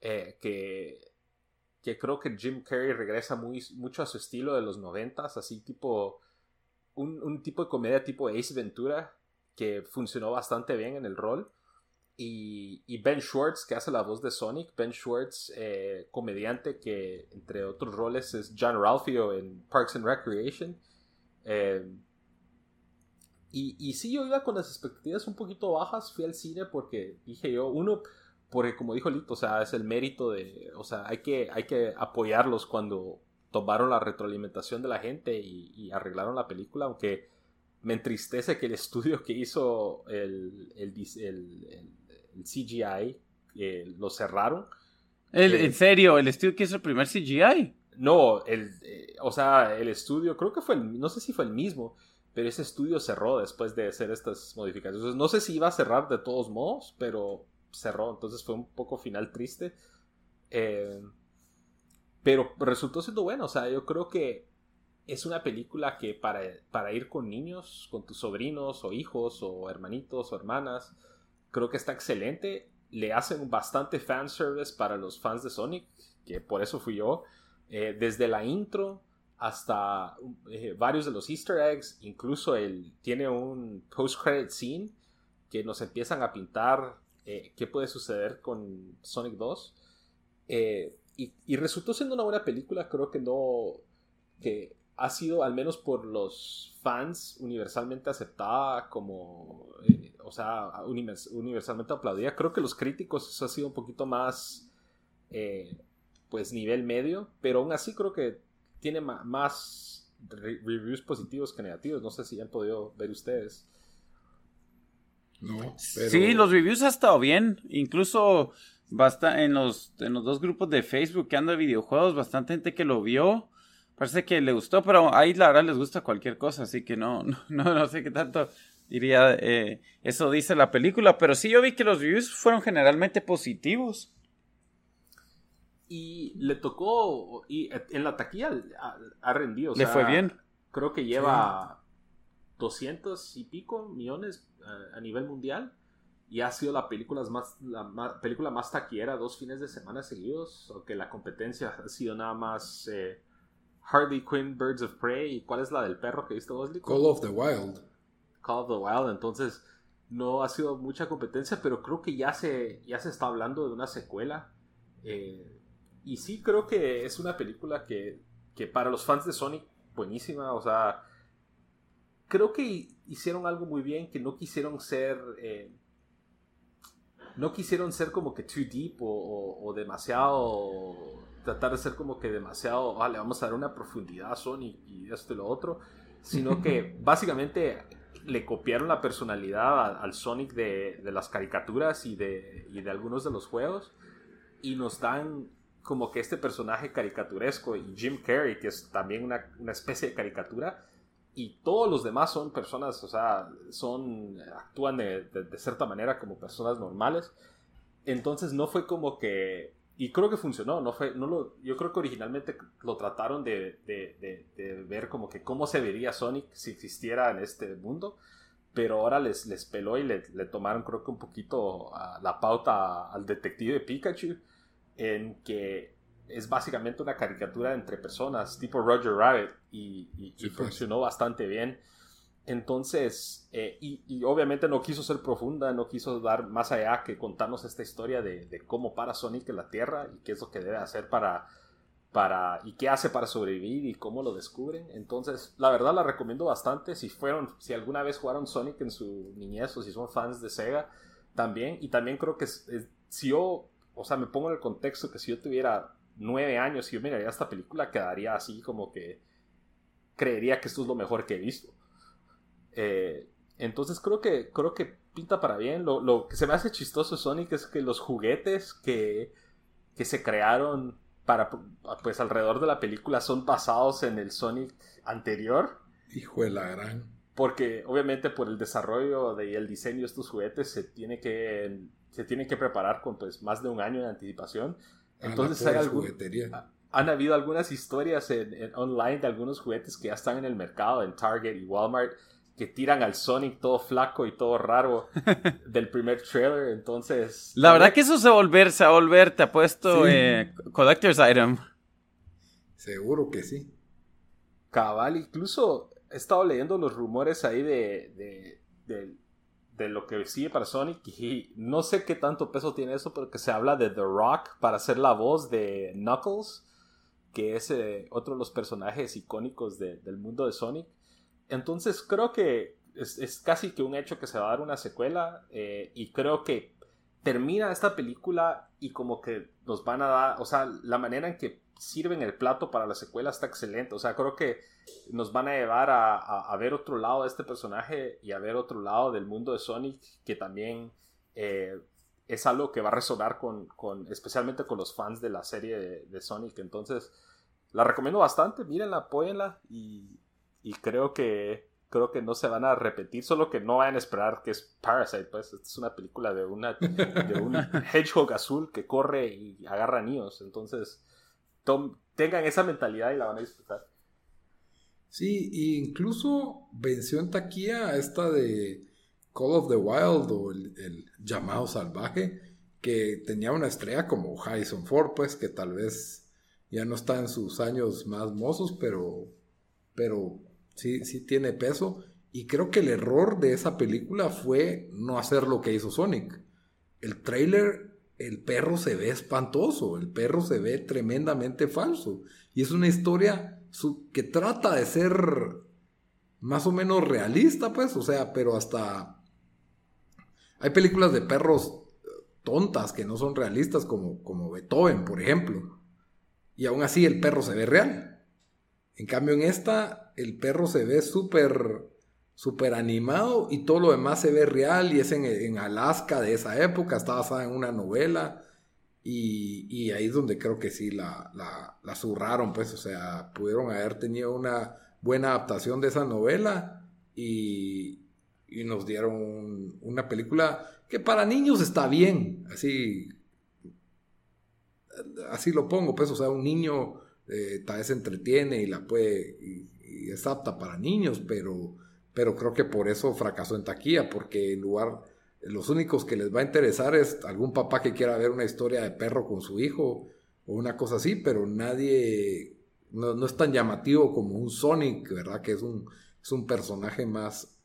eh, que, que creo que Jim Carrey regresa muy, mucho a su estilo de los noventas, así tipo un, tipo de comedia tipo Ace Ventura que funcionó bastante bien en el rol. Y, Ben Schwartz, que hace la voz de Sonic. Ben Schwartz, eh, comediante que entre otros roles es John Ralphio en Parks and Recreation. Y, y sí, yo iba con las expectativas un poquito bajas. Fui al cine porque dije yo, uno, porque como dijo Lito, o sea, es el mérito de, o sea, hay que, hay que apoyarlos cuando tomaron la retroalimentación de la gente y, arreglaron la película, aunque me entristece que el estudio que hizo el, el, CGI eh, lo cerraron. El, ¿En serio? ¿El estudio que hizo el primer CGI? No, el, eh, o sea, el estudio, creo que fue el, no sé si fue el mismo, pero ese estudio cerró después de hacer estas modificaciones. No sé si iba a cerrar de todos modos, pero cerró, entonces fue un poco final triste. Eh, pero resultó siendo bueno, o sea, yo creo que es una película que para, para ir con niños, con tus sobrinos o hijos o hermanitos o hermanas, creo que está excelente. Le hacen bastante fanservice para los fans de Sonic, que por eso fui yo. Eh, desde la intro hasta eh, varios de los easter eggs, incluso él tiene un post-credit scene que nos empiezan a pintar eh, qué puede suceder con Sonic 2. Eh, y, resultó siendo una buena película, creo que no, que ha sido al menos por los fans universalmente aceptada como, o sea, universalmente aplaudida. Creo que los críticos eso ha sido un poquito más, pues, nivel medio, pero aún así creo que tiene más reviews positivos que negativos. No sé si han podido ver ustedes. No, Sí, los reviews ha estado bien. Incluso Basta en los, en los dos grupos de Facebook que ando de videojuegos, bastante gente que lo vio. Parece que le gustó, pero ahí la verdad les gusta cualquier cosa, así que no, no, no, sé qué tanto diría eh, eso dice la película, pero sí yo vi que los reviews fueron generalmente positivos. Y le tocó, y en la taquilla ha, rendido. le fue bien. Creo que lleva 200 y pico millones eh, a nivel mundial y ha sido la película más, la película más taquillera dos fines de semana seguidos, aunque la competencia ha sido nada más eh, Harley Quinn, Birds of Prey, ¿y cuál es la del perro que viste vos, Call of the Wild. Call of the Wild, entonces no ha sido mucha competencia, pero creo que ya se, ya se está hablando de una secuela. Eh, y sí creo que es una película que, que para los fans de Sonic, buenísima, o sea, creo que hicieron algo muy bien, que no quisieron ser... Eh, no quisieron ser como que too deep o, demasiado tratar de ser como que demasiado, vale, vamos a dar una profundidad a Sonic y esto y lo otro, sino que básicamente le copiaron la personalidad al Sonic de, las caricaturas y de, y de algunos de los juegos y nos dan como que este personaje caricaturesco y Jim Carrey, que es también una, una especie de caricatura, y todos los demás son personas, o sea, son, actúan de, de, cierta manera como personas normales. Entonces no fue como que, y creo que funcionó, no fue, no lo, yo creo que originalmente lo trataron de, de, ver como que cómo se vería Sonic si existiera en este mundo, pero ahora les, les peló y le, le tomaron creo que un poquito la pauta al detective Pikachu, en que es básicamente una caricatura entre personas, tipo Roger Rabbit, y, pues. funcionó bastante bien. Entonces, eh, y, obviamente no quiso ser profunda, no quiso dar más allá que contarnos esta historia de, cómo para Sonic en la Tierra y qué es lo que debe hacer para, para, y qué hace para sobrevivir y cómo lo descubren. Entonces, la verdad la recomiendo bastante. Si fueron, si alguna vez jugaron Sonic en su niñez o si son fans de Sega, también. Y también creo que si yo, o sea, me pongo en el contexto que si yo tuviera nueve años y yo miraría esta película, quedaría así como que creería que esto es lo mejor que he visto. Eh, entonces creo que, creo que pinta para bien. Lo, que se me hace chistoso Sonic es que los juguetes que, que se crearon para pues alrededor de la película son basados en el Sonic anterior. Hijo de la gran. Porque obviamente por el desarrollo y el diseño de estos juguetes se tiene que, se tiene que preparar con pues, más de un año de anticipación. Entonces hay algún, han habido algunas historias en, online de algunos juguetes que ya están en el mercado, en Target y Walmart, que tiran al Sonic todo flaco y todo raro del primer trailer. Entonces. La verdad que eso se va a volver, se va a volver, te ha puesto eh, Collector's Item. Seguro que sí. Cabal, incluso he estado leyendo los rumores ahí de, de, de, lo que sigue para Sonic y no sé qué tanto peso tiene eso, pero que se habla de The Rock para hacer la voz de Knuckles que es eh, otro de los personajes icónicos del mundo de Sonic. Entonces creo que es, casi que un hecho que se va a dar una secuela eh, y creo que termina esta película y como que nos van a dar, o sea, la manera en que sirven el plato para la secuela está excelente, o sea, creo que nos van a llevar a, ver otro lado de este personaje y a ver otro lado del mundo de Sonic que también eh, es algo que va a resonar con, especialmente con los fans de la serie de, Sonic. Entonces, la recomiendo bastante, mírenla, apóyenla y, creo que creo que no se van a repetir, solo que no vayan a esperar que es Parasite, pues. Es una película de, una, de un hedgehog azul que corre y agarra niños, entonces tengan esa mentalidad y la van a disfrutar. Sí, incluso venció en taquilla esta de Call of the Wild o el, llamado salvaje, que tenía una estrella como Harrison Ford, pues que tal vez ya no está en sus años más mozos, pero, pero sí, sí tiene peso. Y creo que el error de esa película fue no hacer lo que hizo Sonic. El trailer, el perro se ve espantoso, el perro se ve tremendamente falso. Y es una historia que trata de ser más o menos realista, pues, o sea, pero hasta hay películas de perros eh, tontas que no son realistas, como, como Beethoven, por ejemplo. Y aún así el perro se ve real. En cambio, en esta, el perro se ve súper súper animado y todo lo demás se ve real y es en, Alaska de esa época, está basada en una novela y, ahí es donde creo que sí la, la, zurraron, pues, o sea, pudieron haber tenido una buena adaptación de esa novela y, y nos dieron una película que para niños está bien, así, así lo pongo, pues, o sea, un niño eh, tal vez se entretiene y la puede, y, es apta para niños, pero, pero creo que por eso fracasó en taquilla, porque en lugar, los únicos que les va a interesar es algún papá que quiera ver una historia de perro con su hijo o una cosa así, pero nadie, no, es tan llamativo como un Sonic, ¿verdad? Que es un, es un personaje más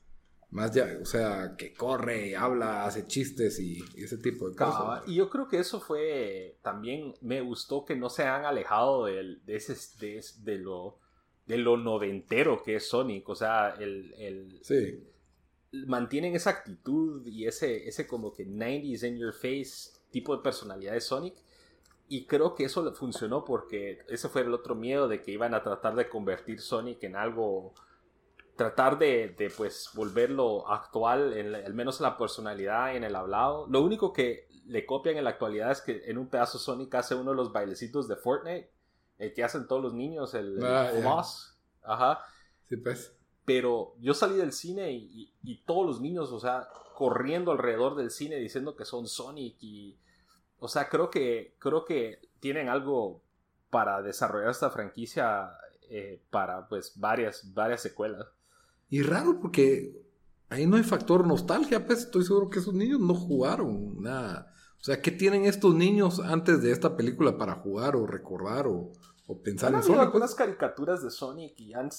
más ya, o sea, que corre, habla, hace chistes y, ese tipo de cosas. y yo creo que eso fue también me gustó que no se han alejado de, ese de, lo de lo noventero que es Sonic, o sea, el, el sí. mantienen esa actitud y ese ese como que 90s in your face tipo de personalidad de Sonic y creo que eso funcionó porque ese fue el otro miedo de que iban a tratar de convertir Sonic en algo tratar de, pues volverlo actual, en, al menos en la personalidad, en el hablado. Lo único que le copian en la actualidad es que en un pedazo Sonic hace uno de los bailecitos de Fortnite, el que hacen todos los niños, el, ah, Ajá. Sí, pues. Pero yo salí del cine y, todos los niños, o sea, corriendo alrededor del cine diciendo que son Sonic y... O sea, creo que, creo que tienen algo para desarrollar esta franquicia eh, para pues varias, varias secuelas. Y raro porque ahí no hay factor nostalgia, pues estoy seguro que esos niños no jugaron nada. O sea, ¿qué tienen estos niños antes de esta película para jugar o recordar o, pensar en Sonic? algunas caricaturas de Sonic y han,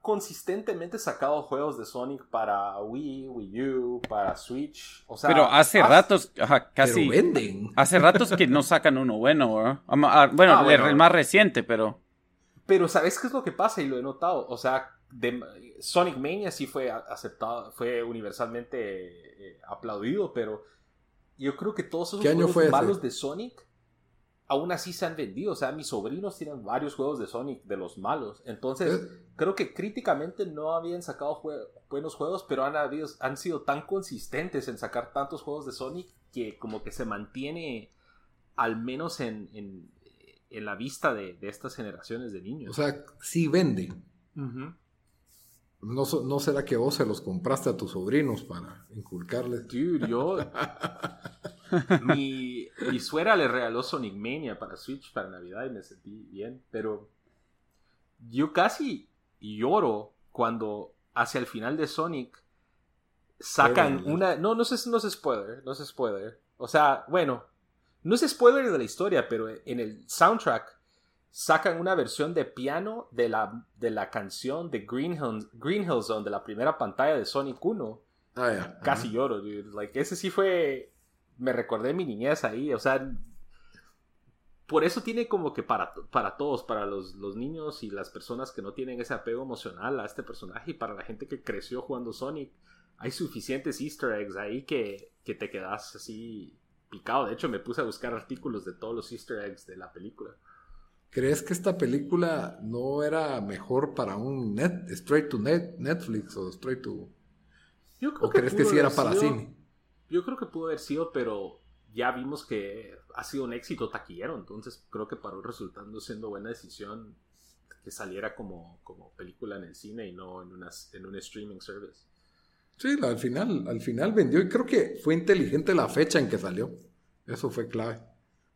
consistentemente sacado juegos de Sonic para Wii, Wii U, para Switch. O sea, pero hace ratos, casi. Pero venden. Hace ratos que no sacan uno bueno, ah, ah, bueno, el más reciente, pero. Pero ¿sabes qué es lo que pasa? Y lo he notado. O sea, Sonic Mania sí fue aceptado, fue universalmente eh, aplaudido, pero yo creo que todos esos juegos malos de Sonic aún así se han vendido. O sea, mis sobrinos tienen varios juegos de Sonic de los malos. Entonces, creo que críticamente no habían sacado buenos juegos, pero han, habido, han sido tan consistentes en sacar tantos juegos de Sonic que como que se mantiene al menos en, en, la vista de, estas generaciones de niños. O sea, sí vende. ¿No, ¿No será que vos se los compraste a tus sobrinos para inculcarles? Dude, yo... mi, mi suegra le regaló Sonic Mania para Switch para Navidad y me sentí bien, pero yo casi lloro cuando hacia el final de Sonic sacan una... No, no es, no es spoiler, no es spoiler. O sea, bueno, no es spoiler de la historia, pero en el soundtrack sacan una versión de piano de la, de la canción de Green Hill, Green Hill Zone de la primera pantalla de Sonic 1. Ah, Casi lloro, dude. Like, ese sí fue... Me recordé mi niñez ahí, o sea... Por eso tiene como que para, para todos, para los, los niños y las personas que no tienen ese apego emocional a este personaje y para la gente que creció jugando Sonic, hay suficientes easter eggs ahí que, que te quedas así picado. De hecho, me puse a buscar artículos de todos los easter eggs de la película. ¿Crees que esta película no era mejor para un net, straight to net, Netflix o straight to... Yo creo ¿O crees que sí era para cine? Yo creo que pudo haber sido, pero ya vimos que ha sido un éxito taquillero, entonces creo que paró resultando siendo buena decisión que saliera como, como película en el cine y no en, en un streaming service. Sí, al final, al final vendió y creo que fue inteligente la fecha en que salió. Eso fue clave.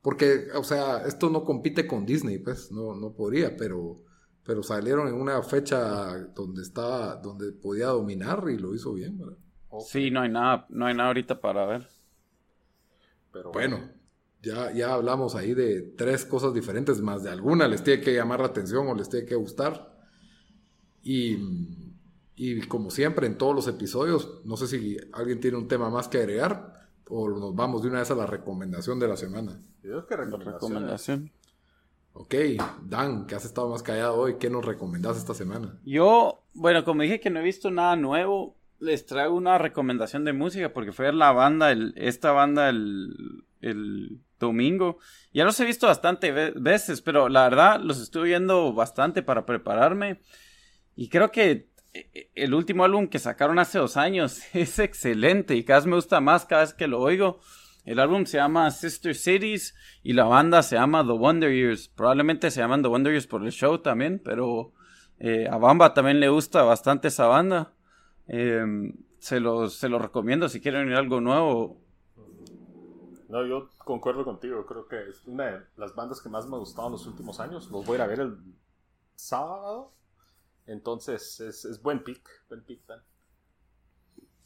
Porque, o sea, esto no compite con Disney, pues, no, no podría, pero, pero salieron en una fecha donde estaba, donde podía dominar y lo hizo bien, ¿verdad? Sí, no hay nada, no hay nada ahorita para ver. Pero bueno, ya, ya hablamos ahí de tres cosas diferentes, más de alguna les tiene que llamar la atención o les tiene que gustar. Y, y como siempre en todos los episodios, no sé si alguien tiene un tema más que agregar o nos vamos de una vez a la recomendación de la semana. Yo que recomendación. Ok, Dan, que has estado más callado hoy, ¿qué nos recomendás esta semana? Yo, bueno, como dije que no he visto nada nuevo, les traigo una recomendación de música porque fue la banda, el, esta banda el, el domingo. Ya los he visto bastante veces, pero la verdad los estuve viendo bastante para prepararme. Y creo que el último álbum que sacaron hace dos años es excelente y cada vez me gusta más cada vez que lo oigo. El álbum se llama Sister Cities y la banda se llama The Wonder Years. Probablemente se llaman The Wonder Years por el show también, pero eh, a Bamba también le gusta bastante esa banda. Em, se los se lo recomiendo si quieren oír algo nuevo. No, yo concuerdo contigo. Creo que es una de las bandas que más me ha gustado en los últimos años. Los voy a ir a ver el sábado. Entonces es, buen pick. Buen pick,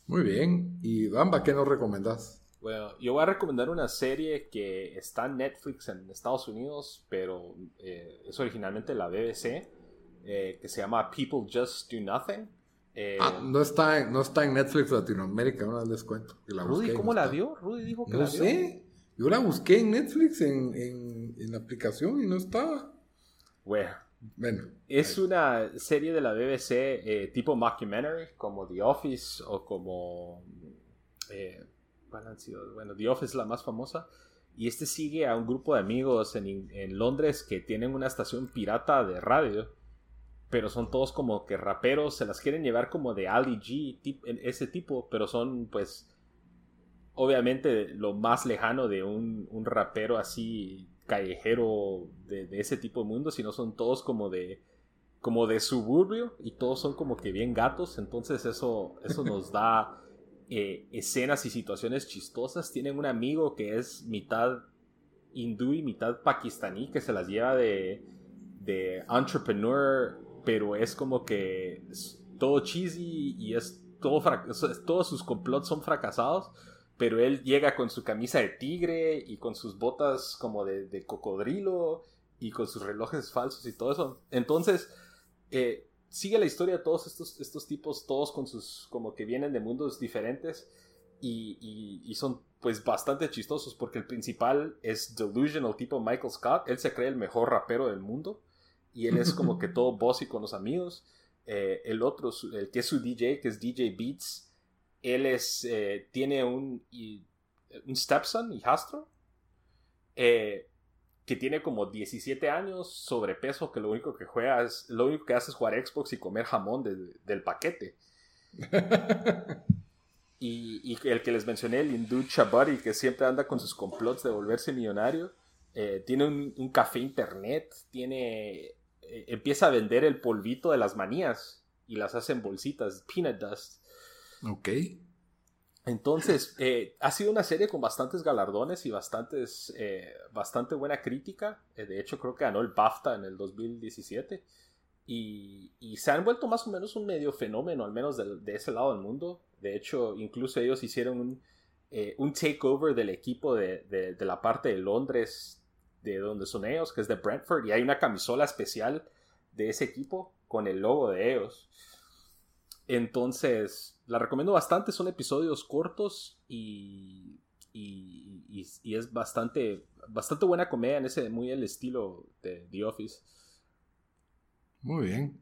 Muy bien. ¿Y Bamba, qué nos recomendás? Bueno, yo voy a recomendar una serie que está en Netflix en Estados Unidos, pero eh, es originalmente la BBC, eh, que se llama People Just Do Nothing. Eh, ah, no está, en, no está en Netflix Latinoamérica, no les cuento. La Rudy, ¿cómo la vio? Rudy dijo que no la sé. Yo la busqué en Netflix, en, en, en la aplicación, y no estaba. Bueno, bueno, es una serie de la BBC tipo mockumentary, como The Office o como bueno, The Office es la más famosa. Y este sigue a un grupo de amigos en, en, Londres que tienen una estación pirata de radio. Pero son todos como que raperos. Se las quieren llevar como de Ali G, ese tipo. Pero son pues obviamente lo más lejano de un, un rapero así callejero de, ese tipo de mundo. Sino son todos como de como de suburbio. Y todos son como que bien gatos. Entonces eso, eso nos da... Eh, escenas y situaciones chistosas. Tienen un amigo que es mitad hindú y mitad pakistaní que se las lleva de, de entrepreneur, pero es como que todo cheesy y es todo todos sus complots son fracasados. Pero él llega con su camisa de tigre y con sus botas como de, de cocodrilo y con sus relojes falsos y todo eso. Entonces, eh, sigue la historia de todos estos, estos tipos, todos con sus, como que vienen de mundos diferentes y, y, son pues bastante chistosos porque el principal es Delusional tipo Michael Scott, él se cree el mejor rapero del mundo y él es como que todo bossy con los amigos. Eh, el otro, el que es su DJ, que es DJ Beats, él es, eh, tiene un, un stepson, hijastro, eh, que tiene como 17 años, sobrepeso, que lo único que juega es, lo único que hace es jugar Xbox y comer jamón del paquete. y, el que les mencioné, el hindú Chabari, que siempre anda con sus complots de volverse millonario, eh, tiene un, café internet, tiene, eh, empieza a vender el polvito de las manías. y las hace en bolsitas, peanut dust. Ok. Entonces, eh, ha sido una serie con bastantes galardones y bastantes, eh, bastante buena crítica. Eh, de hecho, creo que ganó el BAFTA en el 2017. Y, y, se han vuelto más o menos un medio fenómeno, al menos de, ese lado del mundo. De hecho, incluso ellos hicieron un, un takeover del equipo de, de, de, la parte de Londres, de donde son ellos, que es de Brentford. Y hay una camisola especial de ese equipo con el logo de ellos. Entonces, la recomiendo bastante, son episodios cortos y, y, y, es bastante, bastante buena comedia en ese, muy el estilo de The Office. Muy bien.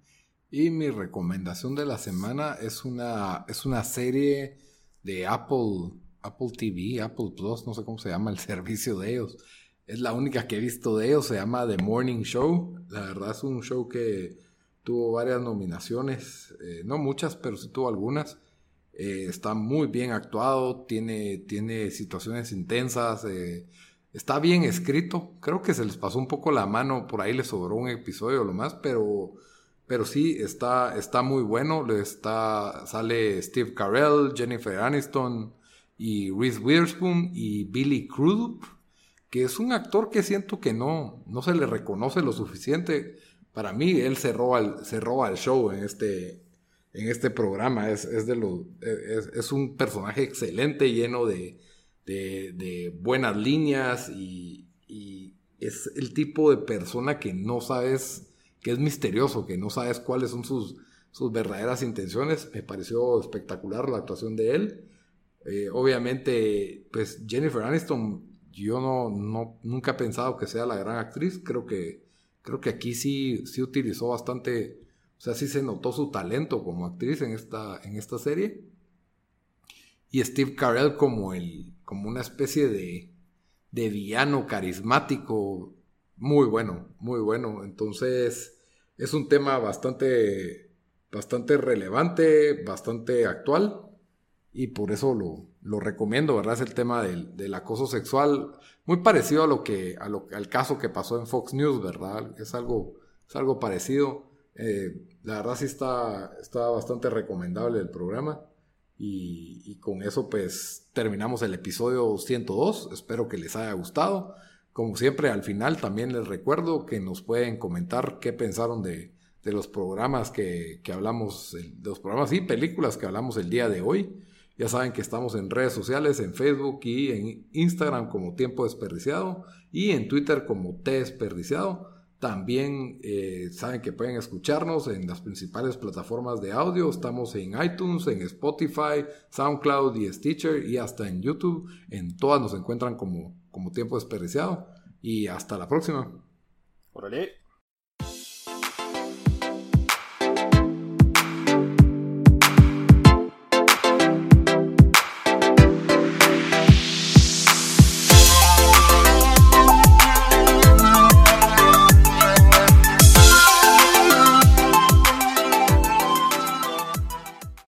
Y mi recomendación de la semana es una, es una serie de Apple, Apple TV, Apple Plus, no sé cómo se llama el servicio de ellos. Es la única que he visto de ellos, se llama The Morning Show. La verdad es un show que tuvo varias nominaciones, eh, no muchas, pero sí tuvo algunas. Eh, está muy bien actuado, tiene, tiene situaciones intensas, eh, está bien escrito. Creo que se les pasó un poco la mano, por ahí les sobró un episodio o lo más, pero, pero sí está, está muy bueno. Está, sale Steve Carell, Jennifer Aniston y Reese Witherspoon y Billy Crudup, que es un actor que siento que no, no se le reconoce lo suficiente para mí él se roba el, se show en este, en este programa. Es, es de lo, es, es, un personaje excelente, lleno de, de, buenas líneas y, y, es el tipo de persona que no sabes, que es misterioso, que no sabes cuáles son sus, sus verdaderas intenciones. Me pareció espectacular la actuación de él. Eh, obviamente, pues Jennifer Aniston, yo no, no, nunca he pensado que sea la gran actriz. Creo que creo que aquí sí, sí utilizó bastante, o sea, sí se notó su talento como actriz en esta, en esta serie. Y Steve Carell como, el, como una especie de, de villano carismático, muy bueno, muy bueno. Entonces, es un tema bastante, bastante relevante, bastante actual y por eso lo, lo recomiendo, ¿verdad? Es el tema del, del, acoso sexual, muy parecido a lo que, a lo, al caso que pasó en Fox News, ¿verdad? Es algo, es algo parecido. Eh, la verdad sí está, está bastante recomendable el programa. Y, con eso pues terminamos el episodio 102. Espero que les haya gustado. Como siempre al final también les recuerdo que nos pueden comentar qué pensaron de, de los programas que, que hablamos, de los programas y películas que hablamos el día de hoy. Ya saben que estamos en redes sociales, en Facebook y en Instagram como Tiempo Desperdiciado y en Twitter como T Desperdiciado. También eh, saben que pueden escucharnos en las principales plataformas de audio. Estamos en iTunes, en Spotify, SoundCloud y Stitcher y hasta en YouTube. En todas nos encuentran como, como Tiempo Desperdiciado. Y hasta la próxima. Órale.